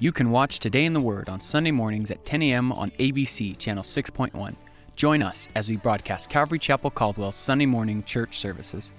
You can watch Today in the Word on Sunday mornings at 10 a.m. on ABC Channel 6.1. Join us as we broadcast Calvary Chapel Caldwell's Sunday morning church services,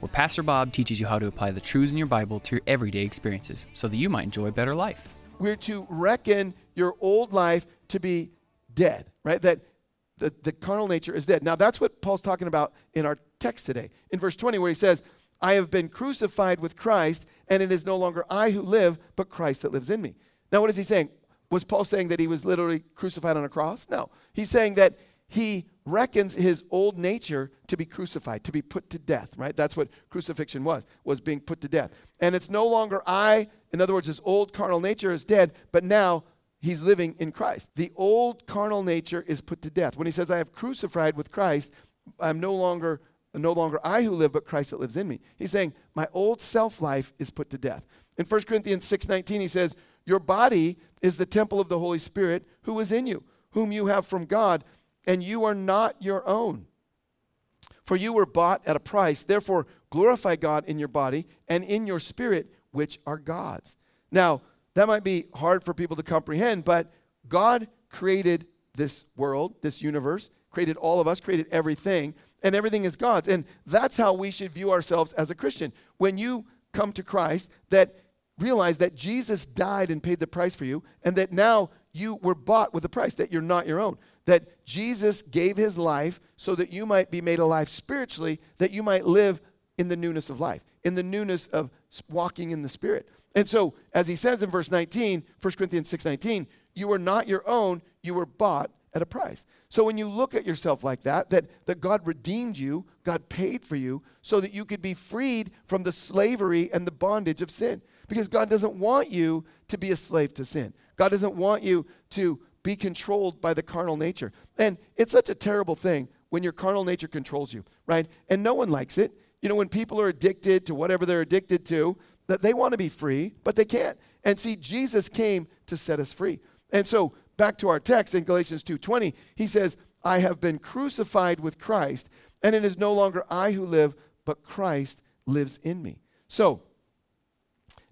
where Pastor Bob teaches you how to apply the truths in your Bible to your everyday experiences so that you might enjoy a better life. We're to reckon your old life to be dead, right? That the, the carnal nature is dead. Now, that's what Paul's talking about in our text today. In verse 20, where he says, I have been crucified with Christ, and it is no longer I who live, but Christ that lives in me. Now, what is he saying? Was Paul saying that he was literally crucified on a cross? No. He's saying that he reckons his old nature to be crucified, to be put to death, right? That's what crucifixion was, was being put to death. And it's no longer I, in other words, his old carnal nature is dead, but now he's living in Christ. The old carnal nature is put to death. When he says, I have crucified with Christ, I'm no longer no longer I who live, but Christ that lives in me. He's saying, My old self life is put to death. In 1 Corinthians 6:19, he says, your body is the temple of the Holy Spirit who is in you, whom you have from God, and you are not your own. For you were bought at a price. Therefore, glorify God in your body and in your spirit, which are God's. Now, that might be hard for people to comprehend, but God created this world, this universe, created all of us, created everything, and everything is God's. And that's how we should view ourselves as a Christian. When you come to Christ, that realize that Jesus died and paid the price for you, and that now you were bought with a price, that you're not your own. That Jesus gave his life so that you might be made alive spiritually, that you might live in the newness of life, in the newness of walking in the Spirit. And so, as he says in verse 19, 1 Corinthians 6 19, you are not your own, you were bought at a price. So when you look at yourself like that, that, that God redeemed you, God paid for you, so that you could be freed from the slavery and the bondage of sin because God doesn't want you to be a slave to sin. God doesn't want you to be controlled by the carnal nature. And it's such a terrible thing when your carnal nature controls you, right? And no one likes it. You know, when people are addicted to whatever they're addicted to, that they want to be free, but they can't. And see, Jesus came to set us free. And so, back to our text in Galatians 2:20, he says, "I have been crucified with Christ, and it is no longer I who live, but Christ lives in me." So,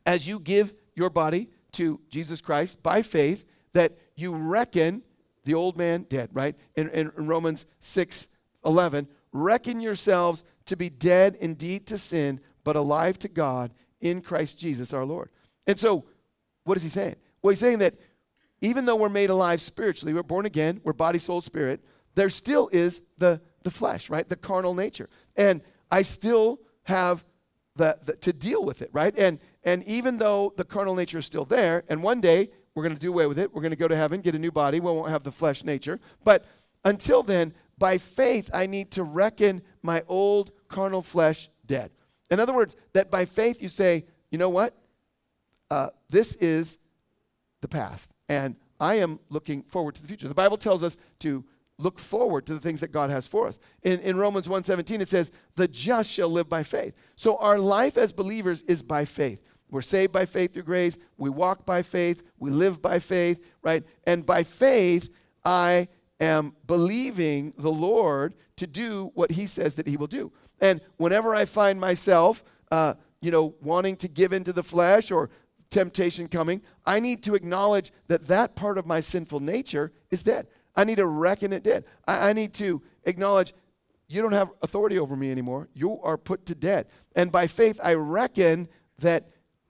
as you give your body to Jesus Christ by faith, that you reckon the old man dead, right? In, in, Romans 6 11, reckon yourselves to be dead indeed to sin, but alive to God in Christ Jesus our Lord. And so, what is he saying? Well, he's saying that even though we're made alive spiritually, we're born again, we're body, soul, spirit, there still is the, the flesh, right? The carnal nature. And I still have the, the to deal with it, right? And and even though the carnal nature is still there, and one day we're going to do away with it, we're going to go to heaven, get a new body, we won't have the flesh nature. But until then, by faith, I need to reckon my old carnal flesh dead. In other words, that by faith you say, you know what? Uh, this is the past, and I am looking forward to the future. The Bible tells us to look forward to the things that God has for us. In, in Romans 1:17 it says, "The just shall live by faith." So our life as believers is by faith. We're saved by faith through grace. We walk by faith. We live by faith, right? And by faith, I am believing the Lord to do what He says that He will do. And whenever I find myself, uh, you know, wanting to give into the flesh or temptation coming, I need to acknowledge that that part of my sinful nature is dead. I need to reckon it dead. I, I need to acknowledge you don't have authority over me anymore. You are put to death. And by faith, I reckon that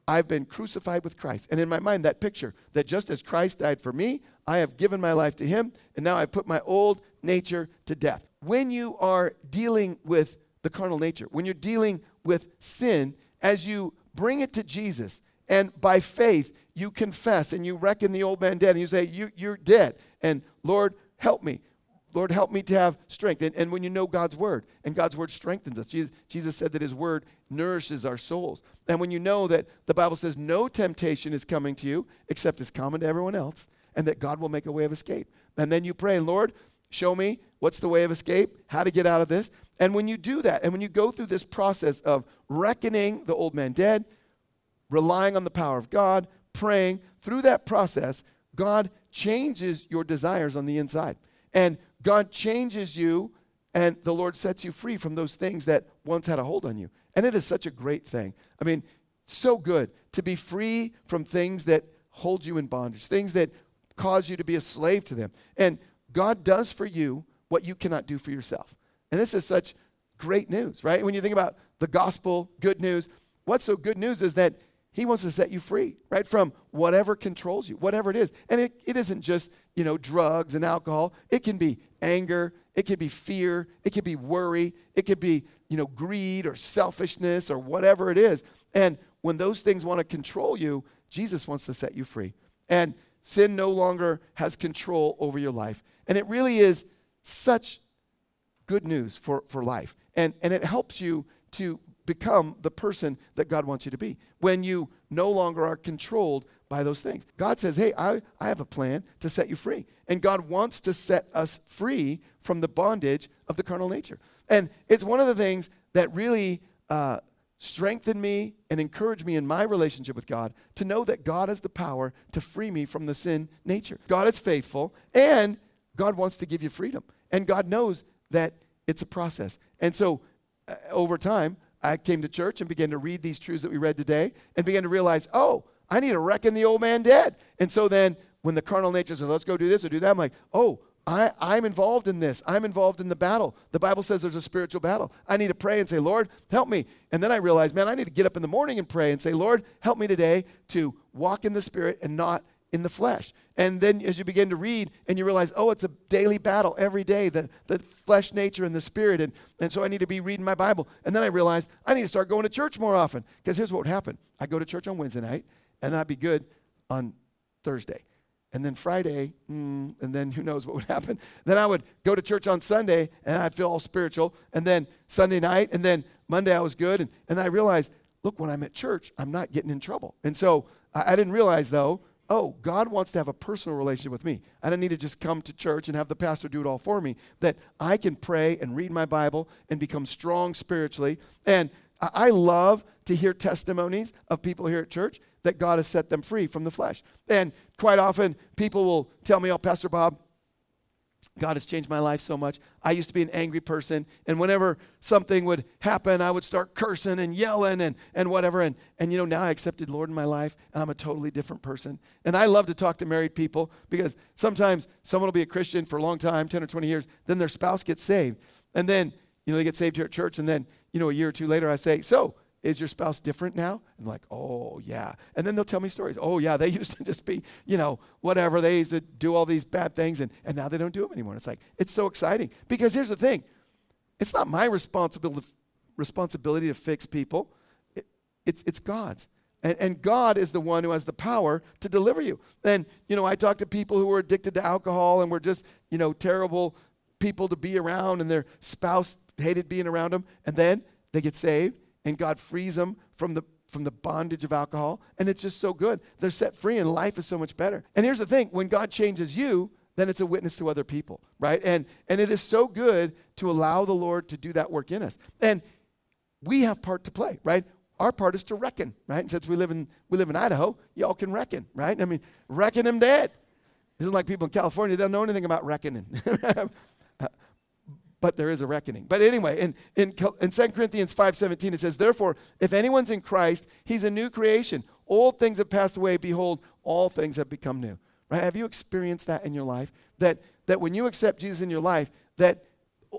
I've been crucified with Christ. And in my mind, that picture that just as Christ died for me, I have given my life to him, and now I've put my old nature to death. When you are dealing with the carnal nature, when you're dealing with sin, as you bring it to Jesus, and by faith, you confess and you reckon the old man dead, and you say, you, You're dead, and Lord, help me. Lord, help me to have strength. And, and when you know God's word, and God's word strengthens us, Jesus, Jesus said that his word nourishes our souls. And when you know that the Bible says no temptation is coming to you except is common to everyone else, and that God will make a way of escape. And then you pray, Lord, show me what's the way of escape, how to get out of this. And when you do that, and when you go through this process of reckoning the old man dead, relying on the power of God, praying, through that process, God changes your desires on the inside. And God changes you, and the Lord sets you free from those things that once had a hold on you. And it is such a great thing. I mean, so good to be free from things that hold you in bondage, things that cause you to be a slave to them. And God does for you what you cannot do for yourself. And this is such great news, right? When you think about the gospel, good news, what's so good news is that he wants to set you free, right? From whatever controls you, whatever it is. And it, it isn't just, you know, drugs and alcohol. It can be anger. It could be fear. It could be worry. It could be, you know, greed or selfishness or whatever it is. And when those things want to control you, Jesus wants to set you free. And sin no longer has control over your life. And it really is such good news for, for life. And, and it helps you to become the person that God wants you to be when you no longer are controlled by those things. God says, Hey, I, I have a plan to set you free. And God wants to set us free from the bondage of the carnal nature. And it's one of the things that really uh, strengthened me and encouraged me in my relationship with God to know that God has the power to free me from the sin nature. God is faithful and God wants to give you freedom. And God knows that it's a process. And so uh, over time, I came to church and began to read these truths that we read today and began to realize, oh, I need to reckon the old man dead. And so then when the carnal nature says, let's go do this or do that, I'm like, oh, I, I'm involved in this. I'm involved in the battle. The Bible says there's a spiritual battle. I need to pray and say, Lord, help me. And then I realize, man, I need to get up in the morning and pray and say, Lord, help me today to walk in the spirit and not in the flesh. And then as you begin to read and you realize, oh, it's a daily battle every day, the, the flesh nature and the spirit. And, and so I need to be reading my Bible. And then I realized I need to start going to church more often. Because here's what would happen I go to church on Wednesday night, and I'd be good on Thursday. And then Friday, mm, and then who knows what would happen. Then I would go to church on Sunday, and I'd feel all spiritual. And then Sunday night, and then Monday I was good. And, and I realized, look, when I'm at church, I'm not getting in trouble. And so I, I didn't realize, though, oh, God wants to have a personal relationship with me. I don't need to just come to church and have the pastor do it all for me. That I can pray and read my Bible and become strong spiritually. And I love to hear testimonies of people here at church that God has set them free from the flesh. And quite often, people will tell me, oh, Pastor Bob, God has changed my life so much. I used to be an angry person, and whenever something would happen, I would start cursing and yelling and, and whatever. And, and you know, now I accepted Lord in my life, and I'm a totally different person. And I love to talk to married people because sometimes someone will be a Christian for a long time 10 or 20 years, then their spouse gets saved. And then, you know, they get saved here at church, and then, you know, a year or two later, I say, So, is your spouse different now? And like, oh, yeah. And then they'll tell me stories. Oh, yeah, they used to just be, you know, whatever. They used to do all these bad things, and, and now they don't do them anymore. It's like, it's so exciting. Because here's the thing it's not my responsibility, responsibility to fix people, it, it's, it's God's. And, and God is the one who has the power to deliver you. And, you know, I talk to people who are addicted to alcohol and were just, you know, terrible people to be around, and their spouse hated being around them. And then they get saved and God frees them from the from the bondage of alcohol and it's just so good. They're set free and life is so much better. And here's the thing when god changes you then it's a witness to other people right? And and it is so good to allow the lord to do that work in us. And we have part to play right? Our part is to reckon right? And since we live in we live in idaho y'all can reckon right? I mean reckon them dead. Isn't like people in california they don't know anything about reckoning but there is a reckoning. But anyway, in, in, in 2 Corinthians 5.17, it says, Therefore, if anyone's in Christ, he's a new creation. Old things have passed away. Behold, all things have become new. Right? Have you experienced that in your life? That, that when you accept Jesus in your life, that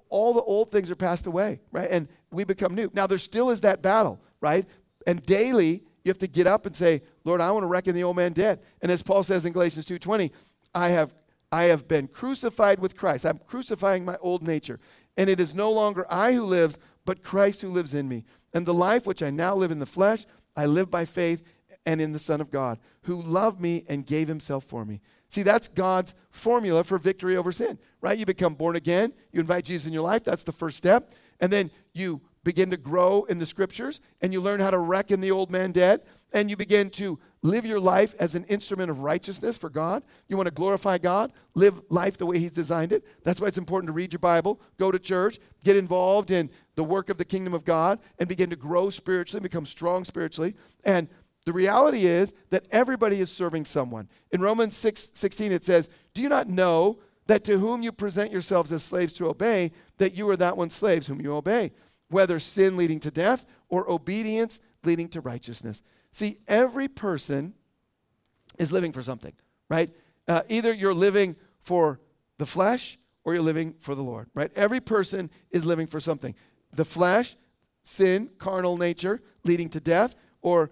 all the old things are passed away, right? And we become new. Now, there still is that battle, right? And daily, you have to get up and say, Lord, I want to reckon the old man dead. And as Paul says in Galatians 2.20, I have I have been crucified with Christ. I'm crucifying my old nature. And it is no longer I who lives, but Christ who lives in me. And the life which I now live in the flesh, I live by faith and in the Son of God, who loved me and gave himself for me. See, that's God's formula for victory over sin, right? You become born again, you invite Jesus in your life, that's the first step. And then you begin to grow in the scriptures and you learn how to reckon the old man dead and you begin to live your life as an instrument of righteousness for God. You want to glorify God, live life the way He's designed it. That's why it's important to read your Bible, go to church, get involved in the work of the kingdom of God, and begin to grow spiritually, become strong spiritually. And the reality is that everybody is serving someone. In Romans 6 16, it says, Do you not know that to whom you present yourselves as slaves to obey, that you are that one slaves whom you obey, whether sin leading to death or obedience leading to righteousness? See, every person is living for something, right? Uh, either you're living for the flesh or you're living for the Lord, right? Every person is living for something. The flesh, sin, carnal nature leading to death, or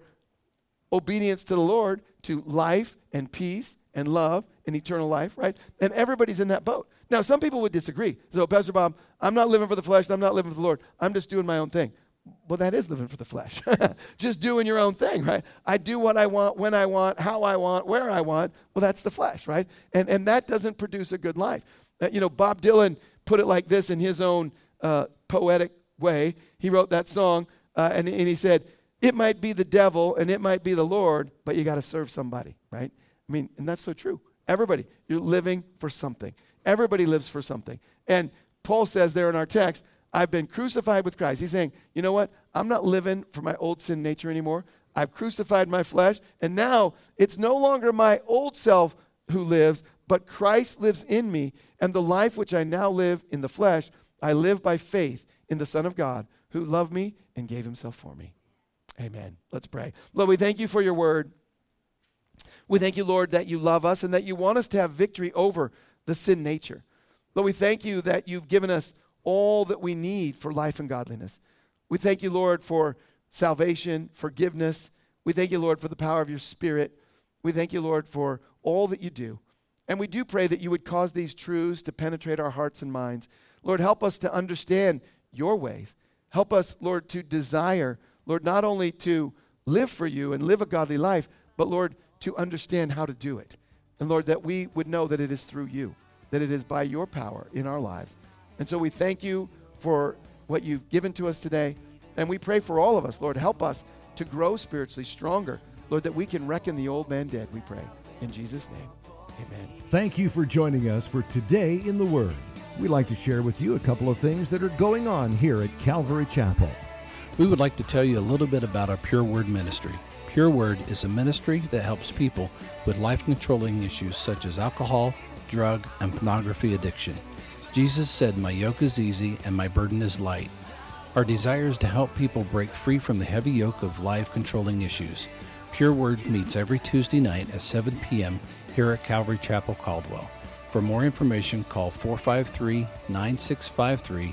obedience to the Lord to life and peace and love and eternal life, right? And everybody's in that boat. Now, some people would disagree. So, Pastor Bob, I'm not living for the flesh, I'm not living for the Lord. I'm just doing my own thing. Well, that is living for the flesh. just doing your own thing, right? I do what I want, when I want, how I want, where I want. Well, that's the flesh, right? And, and that doesn't produce a good life. Uh, you know, Bob Dylan put it like this in his own uh, poetic way. He wrote that song, uh, and, and he said, It might be the devil and it might be the Lord, but you got to serve somebody, right? I mean, and that's so true. Everybody, you're living for something. Everybody lives for something. And Paul says there in our text, I've been crucified with Christ. He's saying, you know what? I'm not living for my old sin nature anymore. I've crucified my flesh, and now it's no longer my old self who lives, but Christ lives in me. And the life which I now live in the flesh, I live by faith in the Son of God who loved me and gave himself for me. Amen. Let's pray. Lord, we thank you for your word. We thank you, Lord, that you love us and that you want us to have victory over the sin nature. Lord, we thank you that you've given us all that we need for life and godliness. We thank you, Lord, for salvation, forgiveness. We thank you, Lord, for the power of your Spirit. We thank you, Lord, for all that you do. And we do pray that you would cause these truths to penetrate our hearts and minds. Lord, help us to understand your ways. Help us, Lord, to desire, Lord, not only to live for you and live a godly life, but, Lord, to understand how to do it. And Lord, that we would know that it is through you, that it is by your power in our lives. And so we thank you for what you've given to us today. And we pray for all of us, Lord, help us to grow spiritually stronger. Lord, that we can reckon the old man dead, we pray. In Jesus' name, amen. Thank you for joining us for Today in the Word. We'd like to share with you a couple of things that are going on here at Calvary Chapel. We would like to tell you a little bit about our Pure Word ministry. Pure Word is a ministry that helps people with life controlling issues such as alcohol, drug, and pornography addiction. Jesus said, My yoke is easy and my burden is light. Our desire is to help people break free from the heavy yoke of life controlling issues. Pure Word meets every Tuesday night at 7 p.m. here at Calvary Chapel Caldwell. For more information, call 453 9653